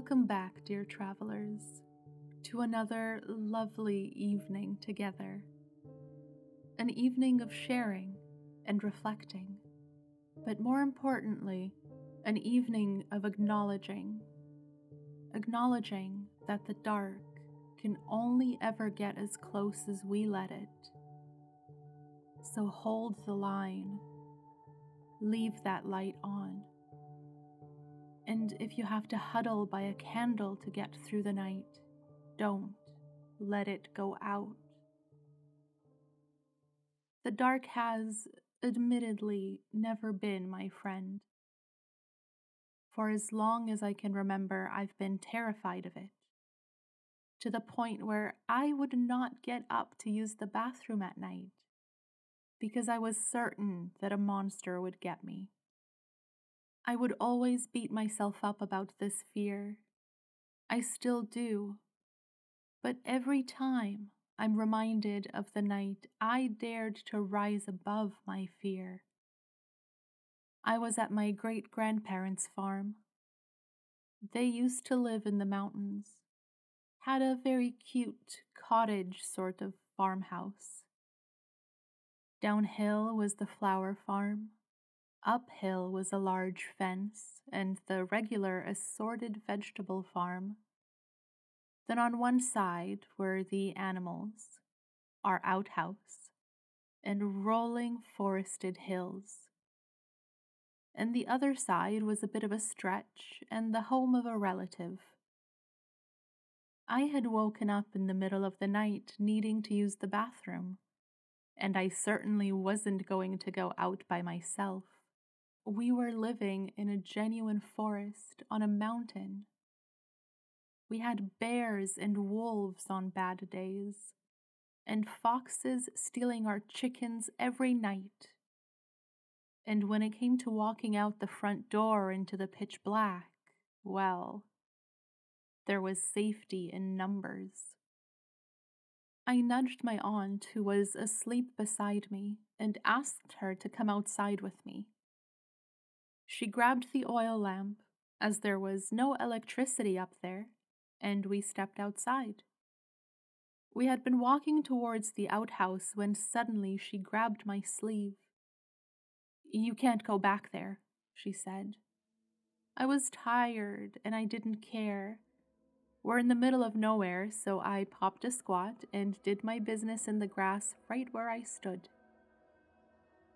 Welcome back, dear travelers, to another lovely evening together. An evening of sharing and reflecting, but more importantly, an evening of acknowledging. Acknowledging that the dark can only ever get as close as we let it. So hold the line, leave that light on. And if you have to huddle by a candle to get through the night, don't let it go out. The dark has, admittedly, never been my friend. For as long as I can remember, I've been terrified of it, to the point where I would not get up to use the bathroom at night because I was certain that a monster would get me. I would always beat myself up about this fear. I still do. But every time I'm reminded of the night I dared to rise above my fear. I was at my great grandparents' farm. They used to live in the mountains, had a very cute cottage sort of farmhouse. Downhill was the flower farm Uphill was a large fence and the regular assorted vegetable farm. Then on one side were the animals, our outhouse, and rolling forested hills. And the other side was a bit of a stretch and the home of a relative. I had woken up in the middle of the night needing to use the bathroom, and I certainly wasn't going to go out by myself. We were living in a genuine forest on a mountain. We had bears and wolves on bad days, and foxes stealing our chickens every night. And when it came to walking out the front door into the pitch black, well, there was safety in numbers. I nudged my aunt, who was asleep beside me, and asked her to come outside with me. She grabbed the oil lamp, as there was no electricity up there, and we stepped outside. We had been walking towards the outhouse when suddenly she grabbed my sleeve. You can't go back there, she said. I was tired and I didn't care. We're in the middle of nowhere, so I popped a squat and did my business in the grass right where I stood.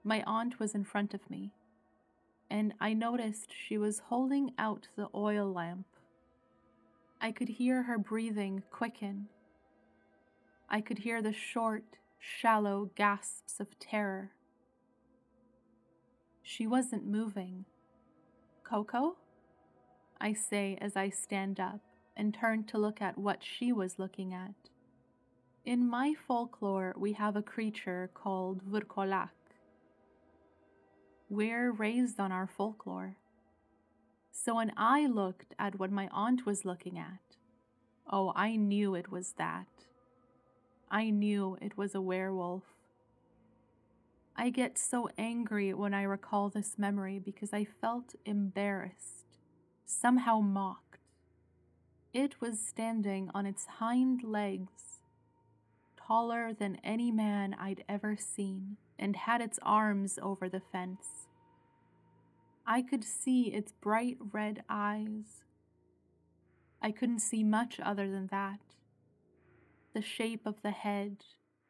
My aunt was in front of me and I noticed she was holding out the oil lamp. I could hear her breathing quicken. I could hear the short, shallow gasps of terror. She wasn't moving. Coco? I say as I stand up and turn to look at what she was looking at. In my folklore, we have a creature called Vurkolak we're raised on our folklore. So when I looked at what my aunt was looking at, oh, I knew it was that. I knew it was a werewolf. I get so angry when I recall this memory because I felt embarrassed, somehow mocked. It was standing on its hind legs, taller than any man I'd ever seen, and had its arms over the fence. I could see its bright red eyes. I couldn't see much other than that. The shape of the head,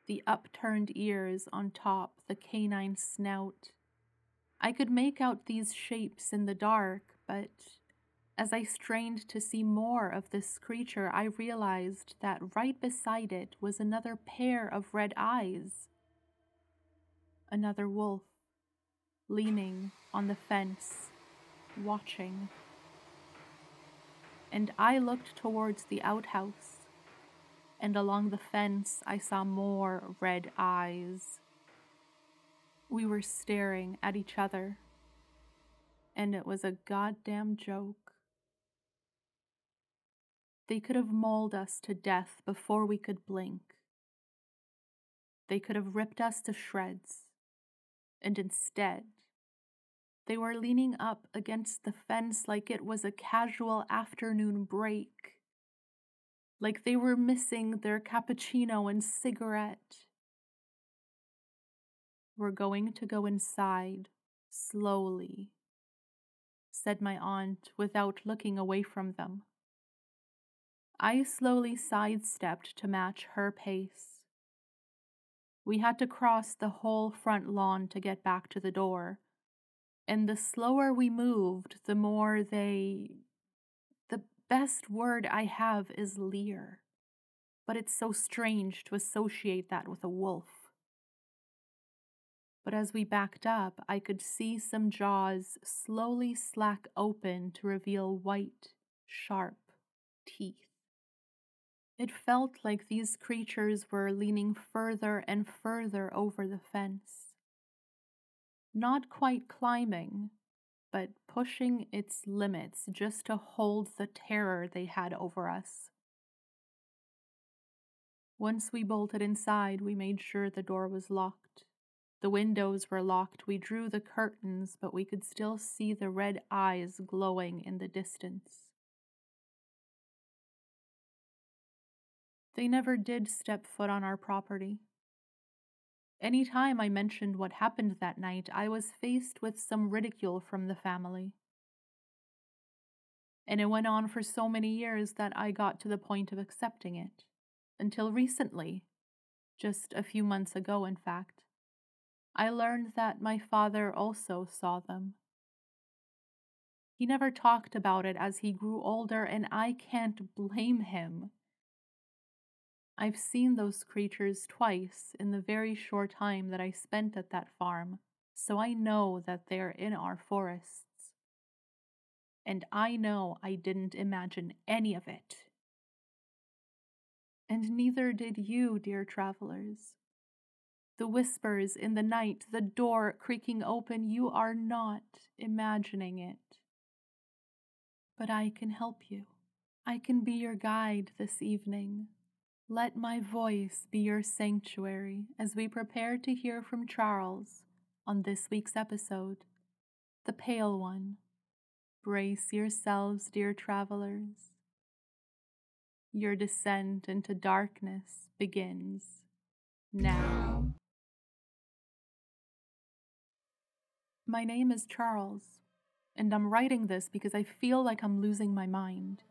the upturned ears on top, the canine snout. I could make out these shapes in the dark, but as I strained to see more of this creature, I realized that right beside it was another pair of red eyes. Another wolf leaning on the fence, watching. And I looked towards the outhouse, and along the fence I saw more red eyes. We were staring at each other, and it was a goddamn joke. They could have mauled us to death before we could blink. They could have ripped us to shreds and instead They were leaning up against the fence like it was a casual afternoon break, like they were missing their cappuccino and cigarette. We're going to go inside, slowly, said my aunt without looking away from them. I slowly sidestepped to match her pace. We had to cross the whole front lawn to get back to the door, and the slower we moved, the more they. The best word I have is leer, but it's so strange to associate that with a wolf. But as we backed up, I could see some jaws slowly slack open to reveal white, sharp teeth. It felt like these creatures were leaning further and further over the fence. Not quite climbing, but pushing its limits just to hold the terror they had over us. Once we bolted inside, we made sure the door was locked. The windows were locked. We drew the curtains, but we could still see the red eyes glowing in the distance. They never did step foot on our property. Any time I mentioned what happened that night, I was faced with some ridicule from the family. And it went on for so many years that I got to the point of accepting it. Until recently, just a few months ago, in fact, I learned that my father also saw them. He never talked about it as he grew older, and I can't blame him. I've seen those creatures twice in the very short time that I spent at that farm, so I know that they're in our forests. And I know I didn't imagine any of it. And neither did you, dear travelers. The whispers in the night, the door creaking open, you are not imagining it. But I can help you. I can be your guide this evening let my voice be your sanctuary as we prepare to hear from Charles on this week's episode, The Pale One. Brace yourselves, dear travelers. Your descent into darkness begins now. My name is Charles, and I'm writing this because I feel like I'm losing my mind.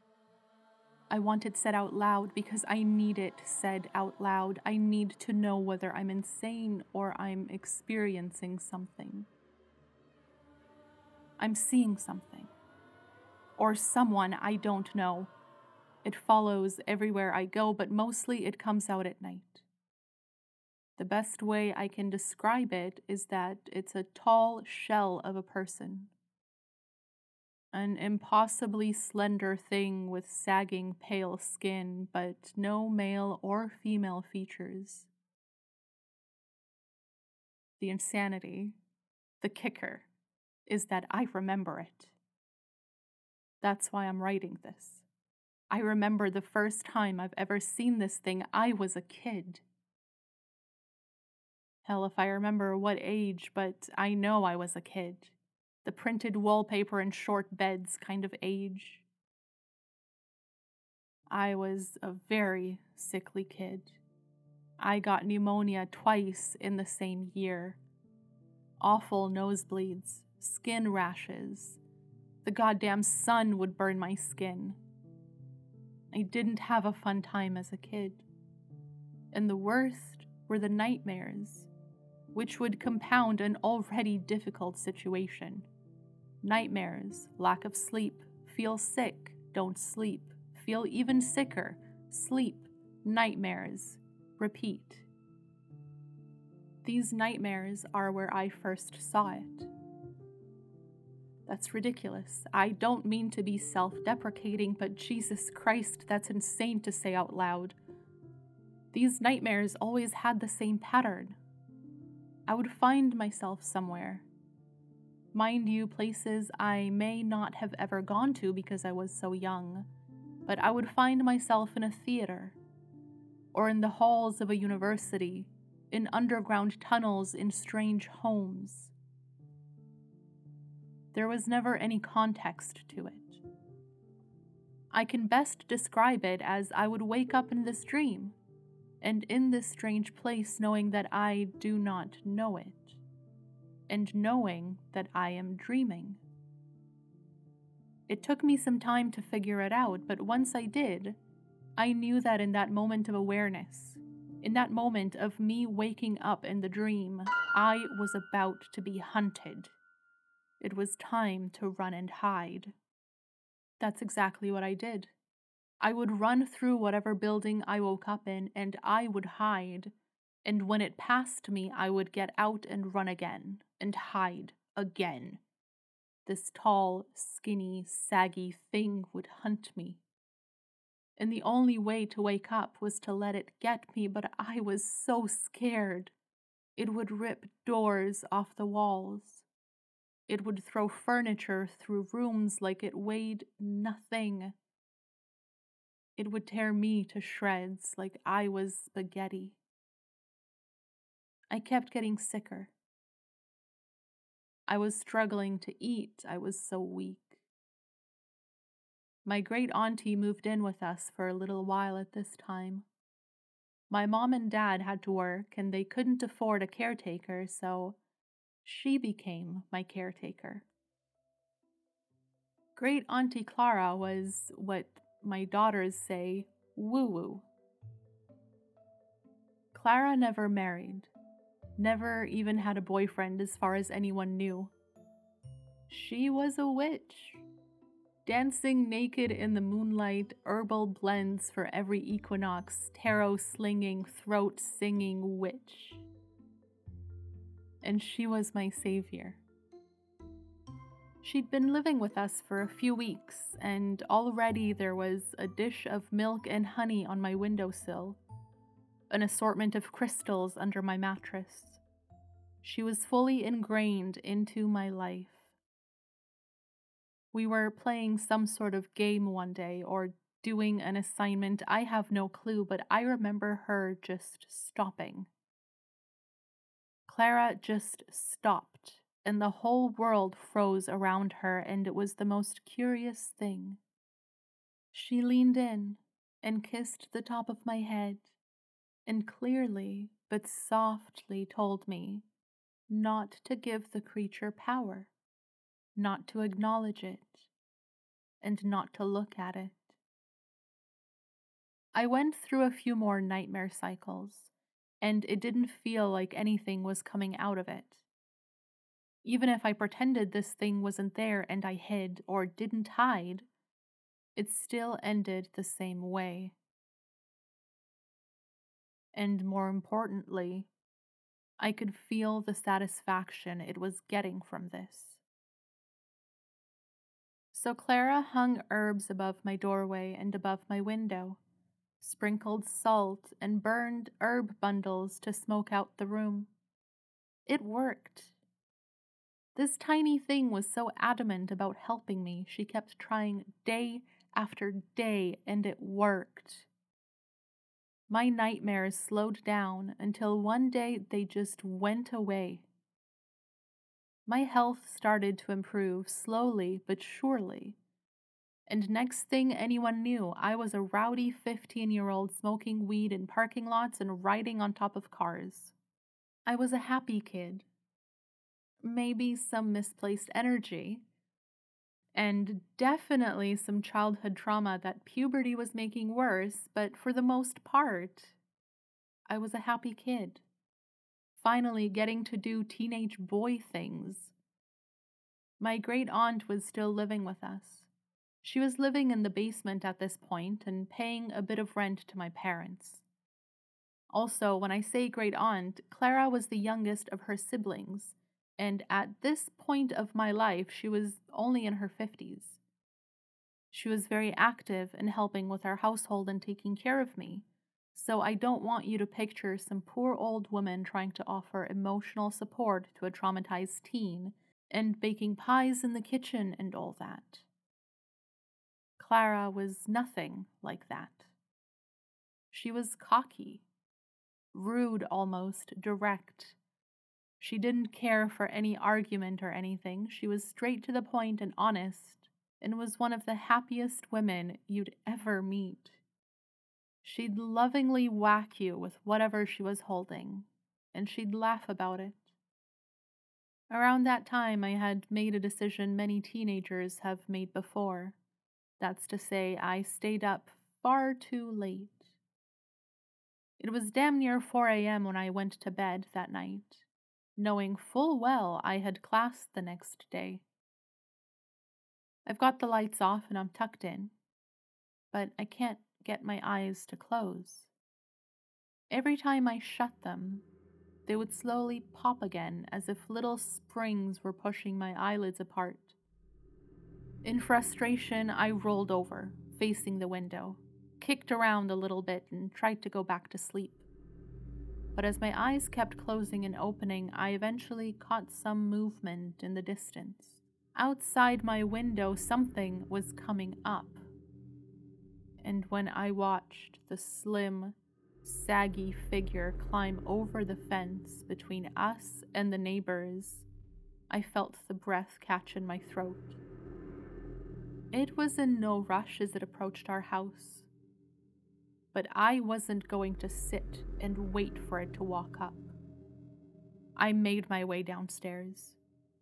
I want it said out loud because I need it said out loud. I need to know whether I'm insane or I'm experiencing something. I'm seeing something. Or someone I don't know. It follows everywhere I go, but mostly it comes out at night. The best way I can describe it is that it's a tall shell of a person an impossibly slender thing with sagging pale skin, but no male or female features. The insanity, the kicker, is that I remember it. That's why I'm writing this. I remember the first time I've ever seen this thing, I was a kid. Hell, if I remember what age, but I know I was a kid the printed wallpaper and short beds kind of age. I was a very sickly kid. I got pneumonia twice in the same year. Awful nosebleeds, skin rashes. The goddamn sun would burn my skin. I didn't have a fun time as a kid. And the worst were the nightmares, which would compound an already difficult situation nightmares, lack of sleep, feel sick, don't sleep, feel even sicker, sleep, nightmares, repeat. These nightmares are where I first saw it. That's ridiculous. I don't mean to be self deprecating, but Jesus Christ, that's insane to say out loud. These nightmares always had the same pattern. I would find myself somewhere, Mind you, places I may not have ever gone to because I was so young, but I would find myself in a theater, or in the halls of a university, in underground tunnels, in strange homes. There was never any context to it. I can best describe it as I would wake up in this dream, and in this strange place knowing that I do not know it, and knowing that I am dreaming. It took me some time to figure it out, but once I did, I knew that in that moment of awareness, in that moment of me waking up in the dream, I was about to be hunted. It was time to run and hide. That's exactly what I did. I would run through whatever building I woke up in and I would hide. And when it passed me, I would get out and run again and hide again. This tall, skinny, saggy thing would hunt me. And the only way to wake up was to let it get me, but I was so scared. It would rip doors off the walls. It would throw furniture through rooms like it weighed nothing. It would tear me to shreds like I was spaghetti. I kept getting sicker. I was struggling to eat, I was so weak. My great auntie moved in with us for a little while at this time. My mom and dad had to work and they couldn't afford a caretaker, so she became my caretaker. Great Auntie Clara was what my daughters say woo woo. Clara never married, never even had a boyfriend as far as anyone knew. She was a witch, dancing naked in the moonlight, herbal blends for every equinox, tarot slinging, throat singing witch and she was my savior. She'd been living with us for a few weeks, and already there was a dish of milk and honey on my windowsill, an assortment of crystals under my mattress. She was fully ingrained into my life. We were playing some sort of game one day or doing an assignment. I have no clue, but I remember her just stopping Clara just stopped, and the whole world froze around her, and it was the most curious thing. She leaned in and kissed the top of my head, and clearly but softly told me not to give the creature power, not to acknowledge it, and not to look at it. I went through a few more nightmare cycles and it didn't feel like anything was coming out of it. Even if I pretended this thing wasn't there and I hid or didn't hide, it still ended the same way. And more importantly, I could feel the satisfaction it was getting from this. So Clara hung herbs above my doorway and above my window sprinkled salt, and burned herb bundles to smoke out the room. It worked. This tiny thing was so adamant about helping me, she kept trying day after day, and it worked. My nightmares slowed down until one day they just went away. My health started to improve slowly but surely and next thing anyone knew, I was a rowdy 15 year old smoking weed in parking lots and riding on top of cars. I was a happy kid. Maybe some misplaced energy. And definitely some childhood trauma that puberty was making worse, but for the most part, I was a happy kid. Finally getting to do teenage boy things. My great aunt was still living with us. She was living in the basement at this point and paying a bit of rent to my parents. Also, when I say great aunt, Clara was the youngest of her siblings, and at this point of my life, she was only in her 50s. She was very active in helping with our household and taking care of me, so I don't want you to picture some poor old woman trying to offer emotional support to a traumatized teen and baking pies in the kitchen and all that. Clara was nothing like that. She was cocky, rude almost, direct. She didn't care for any argument or anything. She was straight to the point and honest, and was one of the happiest women you'd ever meet. She'd lovingly whack you with whatever she was holding, and she'd laugh about it. Around that time, I had made a decision many teenagers have made before. That's to say, I stayed up far too late. It was damn near 4 a.m. when I went to bed that night, knowing full well I had class the next day. I've got the lights off and I'm tucked in, but I can't get my eyes to close. Every time I shut them, they would slowly pop again as if little springs were pushing my eyelids apart. In frustration, I rolled over, facing the window, kicked around a little bit, and tried to go back to sleep. But as my eyes kept closing and opening, I eventually caught some movement in the distance. Outside my window, something was coming up. And when I watched the slim, saggy figure climb over the fence between us and the neighbors, I felt the breath catch in my throat. It was in no rush as it approached our house, but I wasn't going to sit and wait for it to walk up. I made my way downstairs,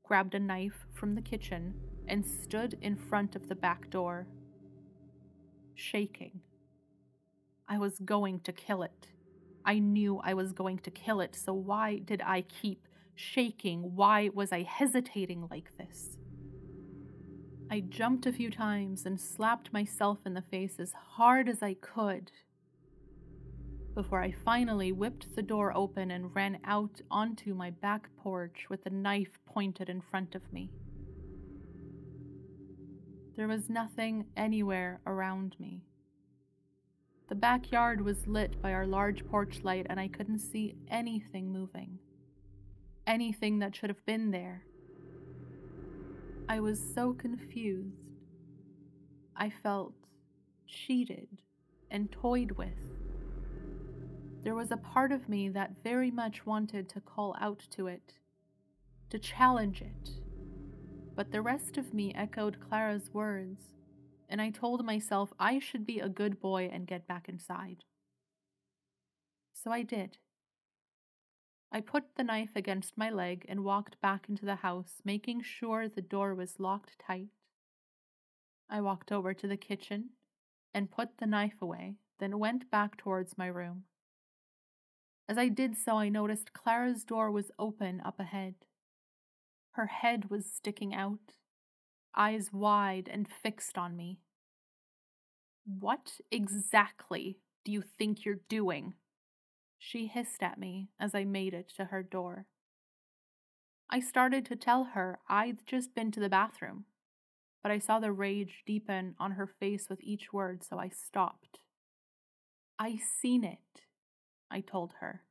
grabbed a knife from the kitchen, and stood in front of the back door, shaking I was going to kill it. I knew I was going to kill it, so why did I keep shaking? Why was I hesitating like this? I jumped a few times and slapped myself in the face as hard as I could before I finally whipped the door open and ran out onto my back porch with the knife pointed in front of me. There was nothing anywhere around me. The backyard was lit by our large porch light, and I couldn't see anything moving. Anything that should have been there. I was so confused. I felt cheated and toyed with. There was a part of me that very much wanted to call out to it, to challenge it. But the rest of me echoed Clara's words and I told myself I should be a good boy and get back inside. So I did. I put the knife against my leg and walked back into the house, making sure the door was locked tight. I walked over to the kitchen and put the knife away, then went back towards my room. As I did so, I noticed Clara's door was open up ahead. Her head was sticking out, eyes wide and fixed on me. What exactly do you think you're doing? She hissed at me as I made it to her door. I started to tell her I'd just been to the bathroom, but I saw the rage deepen on her face with each word, so I stopped. I seen it, I told her.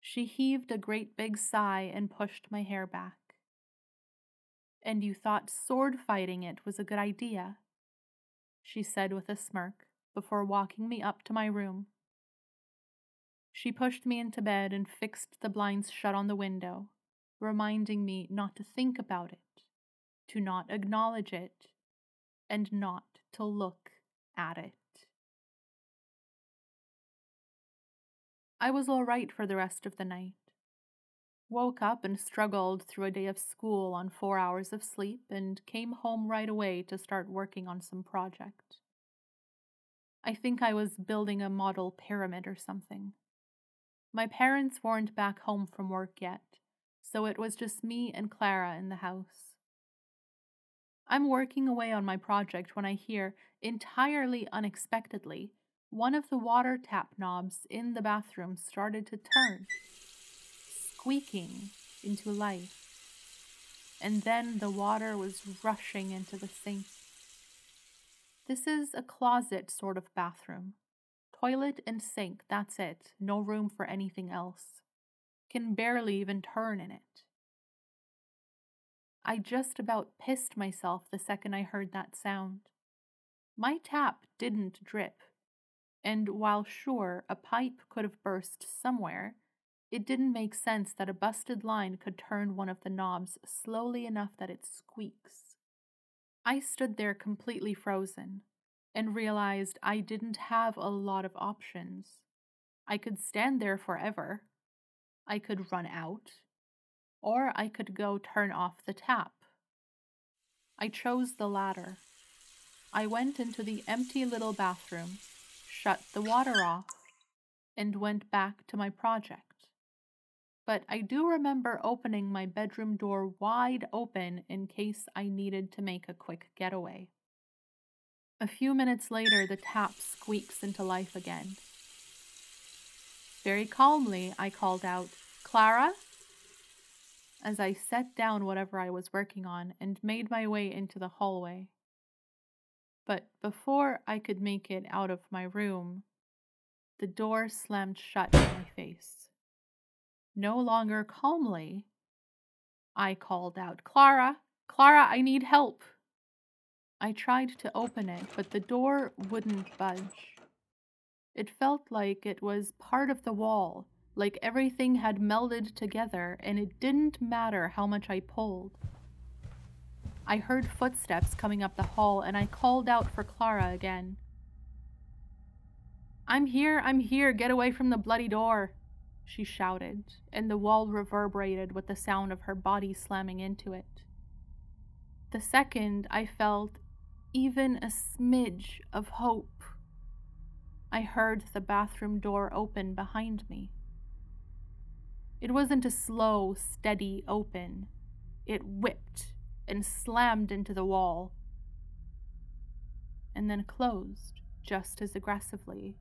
She heaved a great big sigh and pushed my hair back. And you thought sword fighting it was a good idea? She said with a smirk before walking me up to my room. She pushed me into bed and fixed the blinds shut on the window, reminding me not to think about it, to not acknowledge it, and not to look at it. I was all right for the rest of the night woke up and struggled through a day of school on four hours of sleep and came home right away to start working on some project. I think I was building a model pyramid or something. My parents weren't back home from work yet, so it was just me and Clara in the house. I'm working away on my project when I hear, entirely unexpectedly, one of the water tap knobs in the bathroom started to turn squeaking into life. And then the water was rushing into the sink. This is a closet sort of bathroom. Toilet and sink, that's it. No room for anything else. Can barely even turn in it. I just about pissed myself the second I heard that sound. My tap didn't drip, and while sure a pipe could have burst somewhere, It didn't make sense that a busted line could turn one of the knobs slowly enough that it squeaks. I stood there completely frozen and realized I didn't have a lot of options. I could stand there forever. I could run out. Or I could go turn off the tap. I chose the latter. I went into the empty little bathroom, shut the water off, and went back to my project but I do remember opening my bedroom door wide open in case I needed to make a quick getaway. A few minutes later, the tap squeaks into life again. Very calmly, I called out, Clara? As I set down whatever I was working on and made my way into the hallway. But before I could make it out of my room, the door slammed shut in my face. No longer calmly, I called out, Clara, Clara, I need help. I tried to open it, but the door wouldn't budge. It felt like it was part of the wall, like everything had melded together, and it didn't matter how much I pulled. I heard footsteps coming up the hall, and I called out for Clara again. I'm here, I'm here, get away from the bloody door she shouted, and the wall reverberated with the sound of her body slamming into it. The second I felt even a smidge of hope, I heard the bathroom door open behind me. It wasn't a slow, steady open. It whipped and slammed into the wall, and then closed just as aggressively,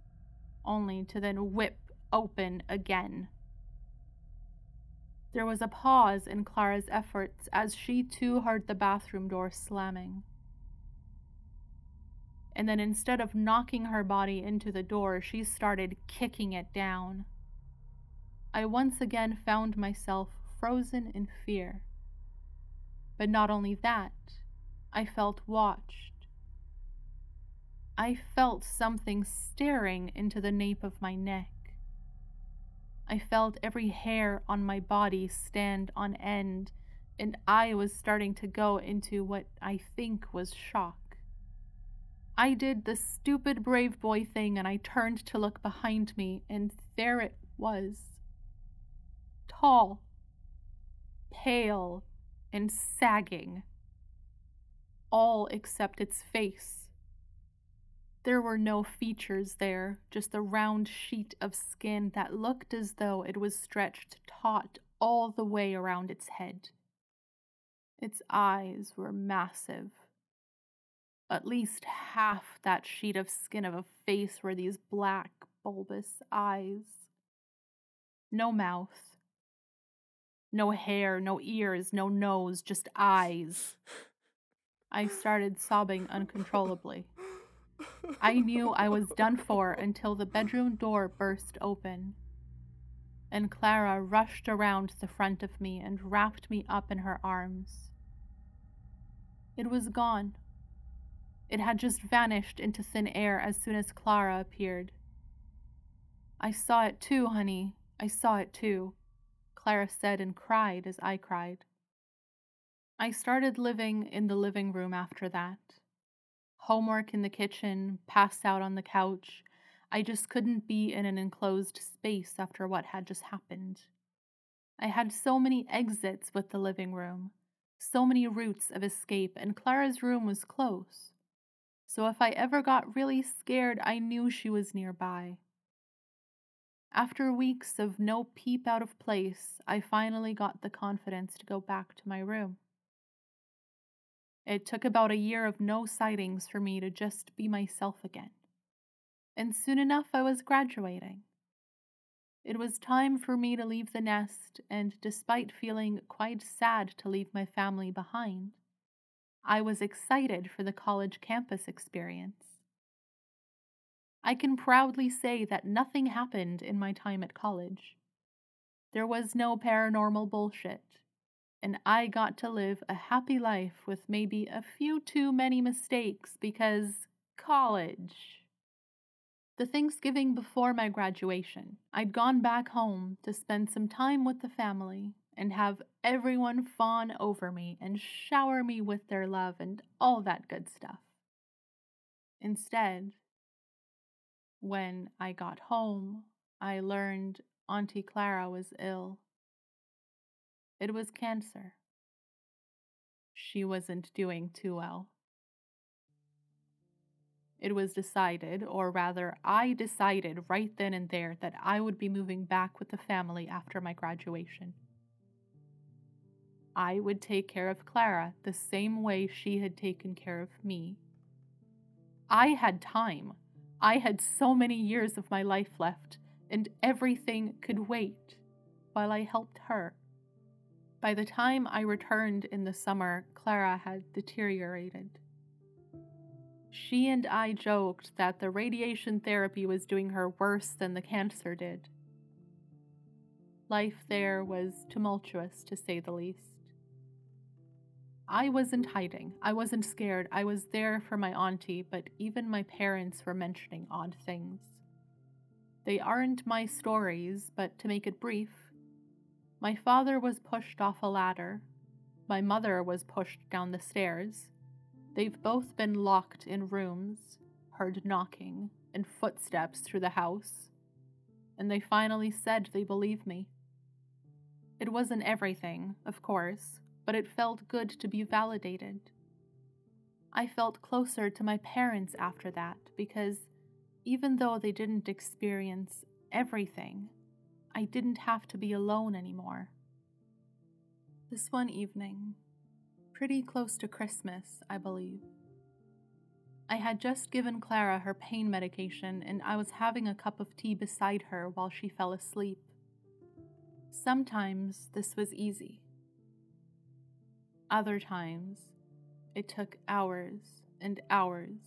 only to then whip open again. There was a pause in Clara's efforts as she too heard the bathroom door slamming. And then instead of knocking her body into the door, she started kicking it down. I once again found myself frozen in fear. But not only that, I felt watched. I felt something staring into the nape of my neck. I felt every hair on my body stand on end, and I was starting to go into what I think was shock. I did the stupid brave boy thing and I turned to look behind me, and there it was. Tall, pale, and sagging. All except its face. There were no features there, just a round sheet of skin that looked as though it was stretched taut all the way around its head. Its eyes were massive. At least half that sheet of skin of a face were these black, bulbous eyes. No mouth. No hair, no ears, no nose, just eyes. I started sobbing uncontrollably. I knew I was done for until the bedroom door burst open. And Clara rushed around the front of me and wrapped me up in her arms. It was gone. It had just vanished into thin air as soon as Clara appeared. I saw it too, honey. I saw it too, Clara said and cried as I cried. I started living in the living room after that homework in the kitchen, passed out on the couch. I just couldn't be in an enclosed space after what had just happened. I had so many exits with the living room, so many routes of escape, and Clara's room was close. So if I ever got really scared, I knew she was nearby. After weeks of no peep out of place, I finally got the confidence to go back to my room. It took about a year of no sightings for me to just be myself again. And soon enough, I was graduating. It was time for me to leave the nest, and despite feeling quite sad to leave my family behind, I was excited for the college campus experience. I can proudly say that nothing happened in my time at college. There was no paranormal bullshit and I got to live a happy life with maybe a few too many mistakes because college. The Thanksgiving before my graduation, I'd gone back home to spend some time with the family and have everyone fawn over me and shower me with their love and all that good stuff. Instead, when I got home, I learned Auntie Clara was ill. It was cancer. She wasn't doing too well. It was decided, or rather, I decided right then and there that I would be moving back with the family after my graduation. I would take care of Clara the same way she had taken care of me. I had time. I had so many years of my life left, and everything could wait while I helped her. By the time I returned in the summer, Clara had deteriorated. She and I joked that the radiation therapy was doing her worse than the cancer did. Life there was tumultuous, to say the least. I wasn't hiding. I wasn't scared. I was there for my auntie, but even my parents were mentioning odd things. They aren't my stories, but to make it brief, my father was pushed off a ladder. My mother was pushed down the stairs. They've both been locked in rooms, heard knocking and footsteps through the house, and they finally said they believe me. It wasn't everything, of course, but it felt good to be validated. I felt closer to my parents after that because even though they didn't experience everything, I didn't have to be alone anymore. This one evening, pretty close to Christmas, I believe. I had just given Clara her pain medication and I was having a cup of tea beside her while she fell asleep. Sometimes this was easy. Other times, it took hours and hours.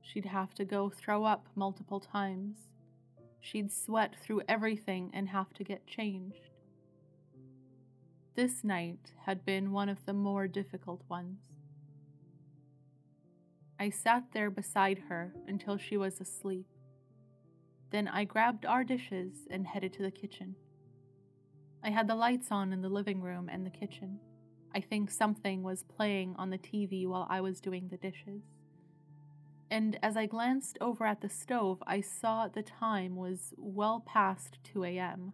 She'd have to go throw up multiple times. She'd sweat through everything and have to get changed. This night had been one of the more difficult ones. I sat there beside her until she was asleep. Then I grabbed our dishes and headed to the kitchen. I had the lights on in the living room and the kitchen. I think something was playing on the TV while I was doing the dishes. And as I glanced over at the stove, I saw the time was well past 2 a.m.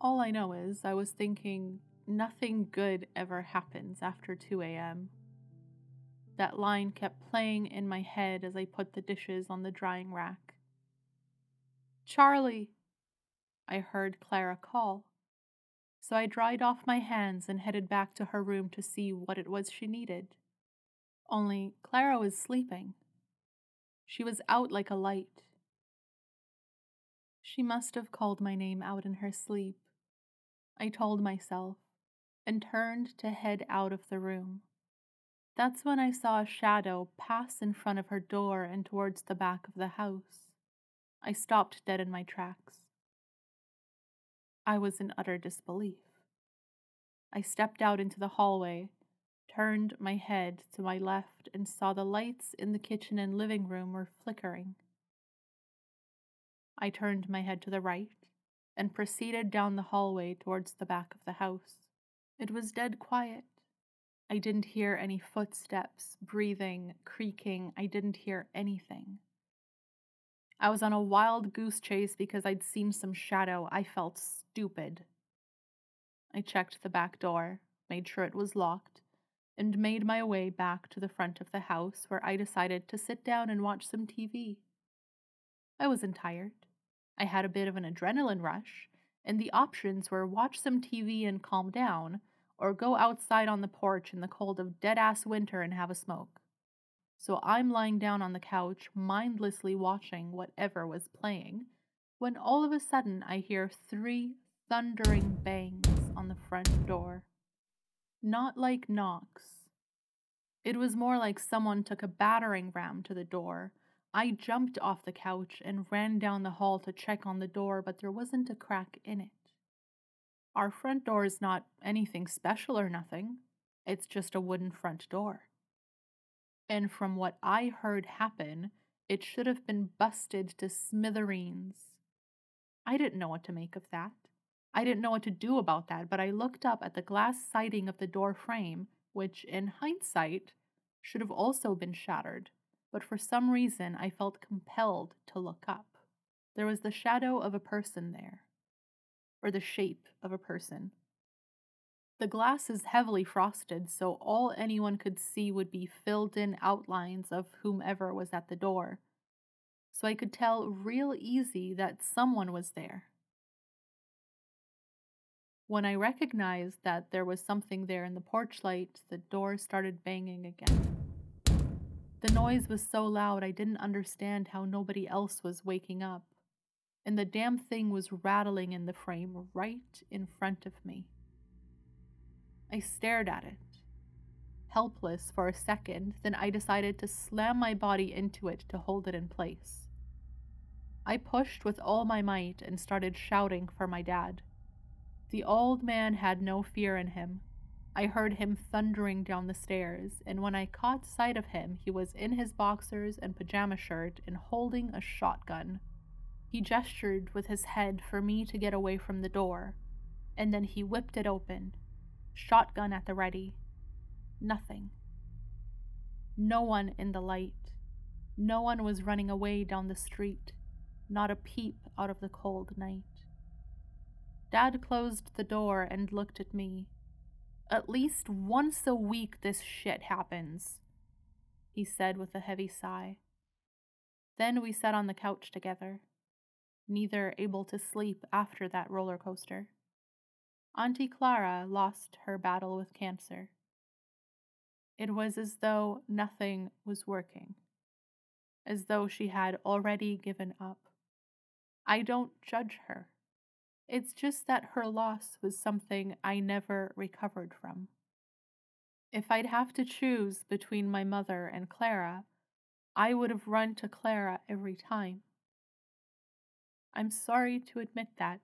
All I know is I was thinking nothing good ever happens after 2 a.m. That line kept playing in my head as I put the dishes on the drying rack. Charlie! I heard Clara call. So I dried off my hands and headed back to her room to see what it was she needed. Only Clara was sleeping. She was out like a light. She must have called my name out in her sleep. I told myself, and turned to head out of the room. That's when I saw a shadow pass in front of her door and towards the back of the house. I stopped dead in my tracks. I was in utter disbelief. I stepped out into the hallway, turned my head to my left, and saw the lights in the kitchen and living room were flickering. I turned my head to the right and proceeded down the hallway towards the back of the house. It was dead quiet. I didn't hear any footsteps, breathing, creaking. I didn't hear anything. I was on a wild goose chase because I'd seen some shadow. I felt stupid. I checked the back door, made sure it was locked, and made my way back to the front of the house where I decided to sit down and watch some TV. I wasn't tired. I had a bit of an adrenaline rush, and the options were watch some TV and calm down, or go outside on the porch in the cold of dead ass winter and have a smoke. So I'm lying down on the couch, mindlessly watching whatever was playing, when all of a sudden I hear three thundering bangs on the front door. Not like knocks. It was more like someone took a battering ram to the door I jumped off the couch and ran down the hall to check on the door, but there wasn't a crack in it. Our front door is not anything special or nothing, it's just a wooden front door. And from what I heard happen, It should have been busted to smithereens. I didn't know what to make of that. I didn't know what to do about that, but I looked up at the glass siding of the door frame, which, in hindsight, should have also been shattered, but for some reason I felt compelled to look up. There was the shadow of a person there, or the shape of a person. The glass is heavily frosted, so all anyone could see would be filled in outlines of whomever was at the door. So I could tell real easy that someone was there. When I recognized that there was something there in the porch light, the door started banging again. The noise was so loud I didn't understand how nobody else was waking up, and the damn thing was rattling in the frame right in front of me. I stared at it, helpless for a second, then I decided to slam my body into it to hold it in place. I pushed with all my might and started shouting for my dad. The old man had no fear in him. I heard him thundering down the stairs, and when I caught sight of him, he was in his boxers and pajama shirt and holding a shotgun. He gestured with his head for me to get away from the door, and then he whipped it open, shotgun at the ready. Nothing. No one in the light. No one was running away down the street, not a peep out of the cold night. Dad closed the door and looked at me. At least once a week this shit happens, he said with a heavy sigh. Then we sat on the couch together, neither able to sleep after that roller coaster. Auntie Clara lost her battle with cancer. It was as though nothing was working, as though she had already given up. I don't judge her. It's just that her loss was something I never recovered from. If I'd have to choose between my mother and Clara, I would have run to Clara every time. I'm sorry to admit that.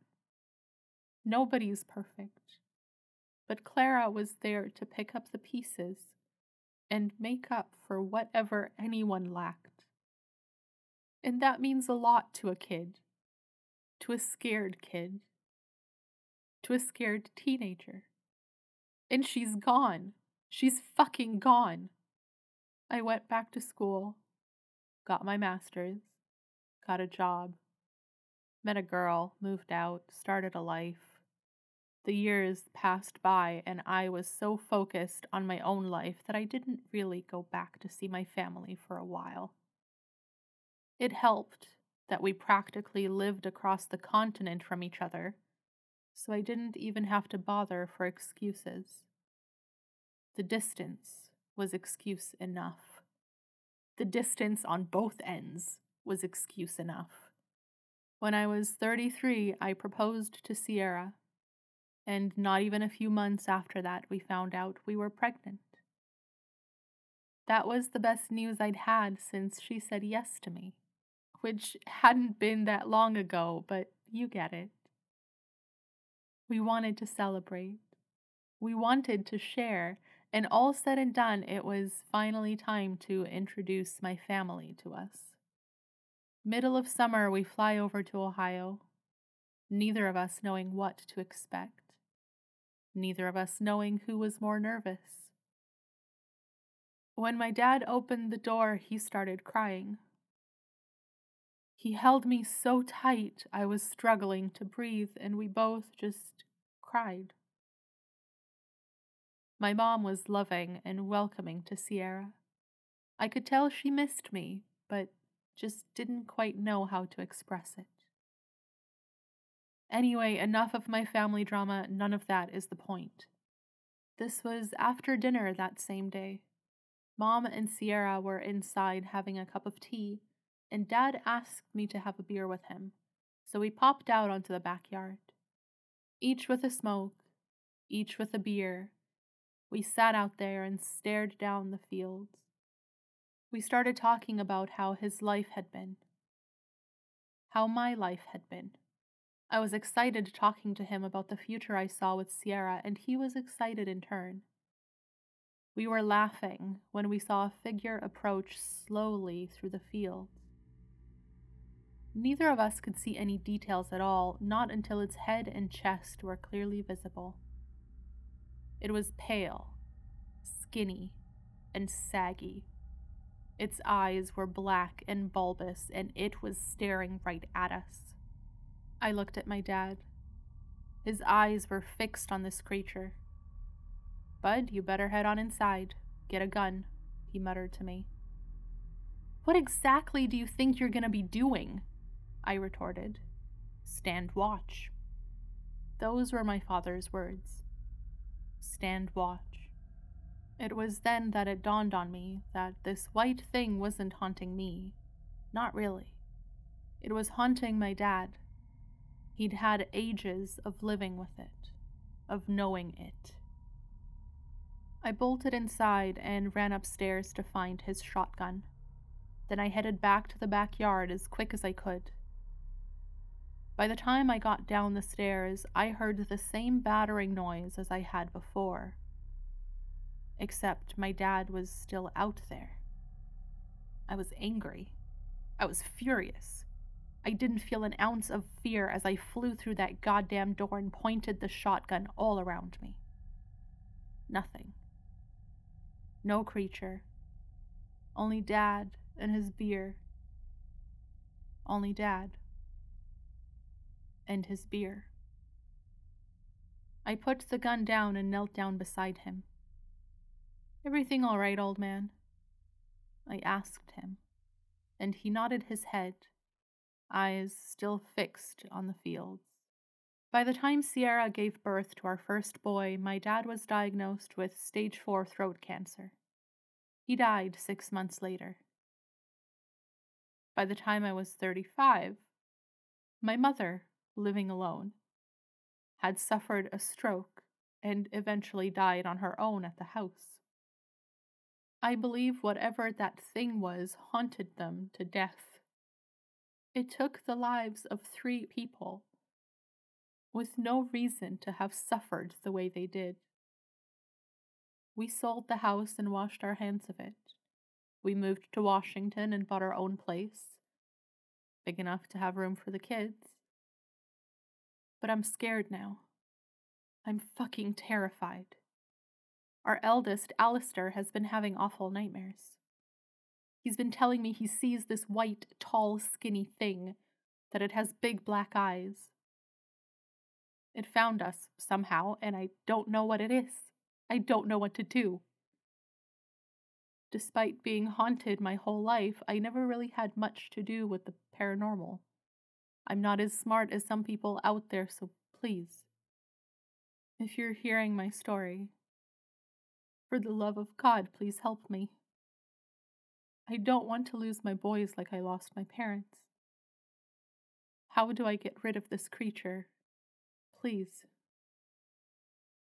Nobody's perfect. But Clara was there to pick up the pieces and make up for whatever anyone lacked. And that means a lot to a kid, to a scared kid, to a scared teenager. And she's gone. She's fucking gone. I went back to school, got my master's, got a job, met a girl, moved out, started a life. The years passed by, and I was so focused on my own life that I didn't really go back to see my family for a while. It helped that we practically lived across the continent from each other, so I didn't even have to bother for excuses. The distance was excuse enough. The distance on both ends was excuse enough. When I was 33, I proposed to Sierra and not even a few months after that, we found out we were pregnant. That was the best news I'd had since she said yes to me, which hadn't been that long ago, but you get it. We wanted to celebrate. We wanted to share, and all said and done, it was finally time to introduce my family to us. Middle of summer, we fly over to Ohio, neither of us knowing what to expect neither of us knowing who was more nervous. When my dad opened the door, he started crying. He held me so tight I was struggling to breathe, and we both just cried. My mom was loving and welcoming to Sierra. I could tell she missed me, but just didn't quite know how to express it. Anyway, enough of my family drama, none of that is the point. This was after dinner that same day. Mom and Sierra were inside having a cup of tea, and Dad asked me to have a beer with him, so we popped out onto the backyard. Each with a smoke, each with a beer, we sat out there and stared down the fields. We started talking about how his life had been, how my life had been. I was excited talking to him about the future I saw with Sierra, and he was excited in turn. We were laughing when we saw a figure approach slowly through the fields. Neither of us could see any details at all, not until its head and chest were clearly visible. It was pale, skinny, and saggy. Its eyes were black and bulbous, and it was staring right at us. I looked at my dad. His eyes were fixed on this creature. Bud, you better head on inside. Get a gun, he muttered to me. What exactly do you think you're going to be doing? I retorted. Stand watch. Those were my father's words. Stand watch. It was then that it dawned on me that this white thing wasn't haunting me. Not really. It was haunting my dad. He'd had ages of living with it, of knowing it. I bolted inside and ran upstairs to find his shotgun. Then I headed back to the backyard as quick as I could. By the time I got down the stairs, I heard the same battering noise as I had before. Except my dad was still out there. I was angry. I was furious. I didn't feel an ounce of fear as I flew through that goddamn door and pointed the shotgun all around me. Nothing. No creature. Only Dad and his beer. Only Dad and his beer. I put the gun down and knelt down beside him. Everything all right, old man? I asked him, and he nodded his head, eyes still fixed on the fields. By the time Sierra gave birth to our first boy, my dad was diagnosed with stage 4 throat cancer. He died six months later. By the time I was 35, my mother living alone, had suffered a stroke and eventually died on her own at the house. I believe whatever that thing was haunted them to death. It took the lives of three people with no reason to have suffered the way they did. We sold the house and washed our hands of it. We moved to Washington and bought our own place, big enough to have room for the kids. But I'm scared now. I'm fucking terrified. Our eldest, Alistair, has been having awful nightmares. He's been telling me he sees this white, tall, skinny thing, that it has big black eyes. It found us somehow, and I don't know what it is. I don't know what to do. Despite being haunted my whole life, I never really had much to do with the paranormal. I'm not as smart as some people out there, so please, if you're hearing my story, for the love of God, please help me. I don't want to lose my boys like I lost my parents. How do I get rid of this creature? Please.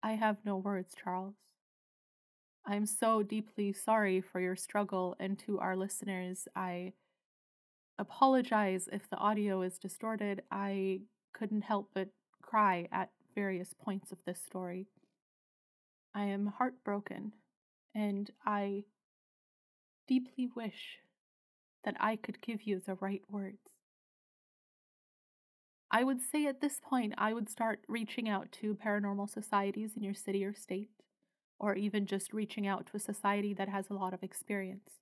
I have no words, Charles. I'm so deeply sorry for your struggle, and to our listeners, I apologize if the audio is distorted. I couldn't help but cry at various points of this story. I am heartbroken, and I deeply wish that I could give you the right words. I would say at this point, I would start reaching out to paranormal societies in your city or state, or even just reaching out to a society that has a lot of experience.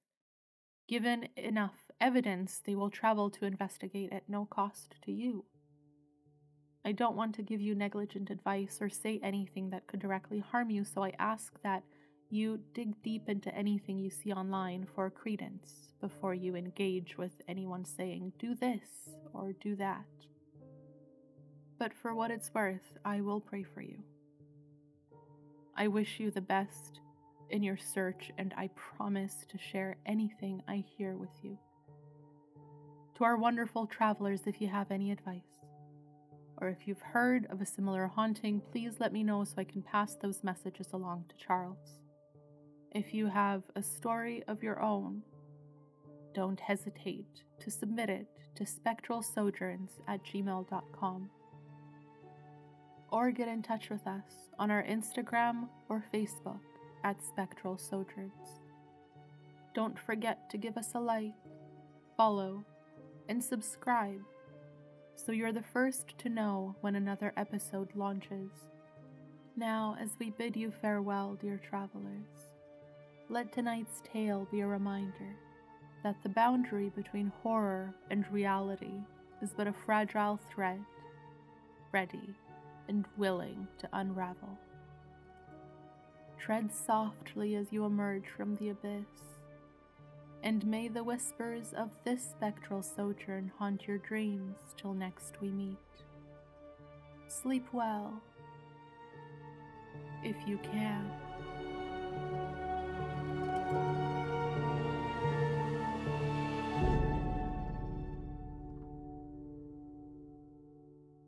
Given enough evidence, they will travel to investigate at no cost to you. I don't want to give you negligent advice or say anything that could directly harm you, so I ask that you dig deep into anything you see online for credence before you engage with anyone saying, do this or do that. But for what it's worth, I will pray for you. I wish you the best in your search, and I promise to share anything I hear with you. To our wonderful travelers, if you have any advice, or if you've heard of a similar haunting, please let me know so I can pass those messages along to Charles. If you have a story of your own, don't hesitate to submit it to spectralsojourns at gmail.com or get in touch with us on our Instagram or Facebook at Spectral Sojourns. Don't forget to give us a like, follow, and subscribe so you're the first to know when another episode launches. Now, as we bid you farewell, dear travelers, let tonight's tale be a reminder that the boundary between horror and reality is but a fragile thread, ready and willing to unravel. Tread softly as you emerge from the abyss, and may the whispers of this spectral sojourn haunt your dreams till next we meet. Sleep well if you can.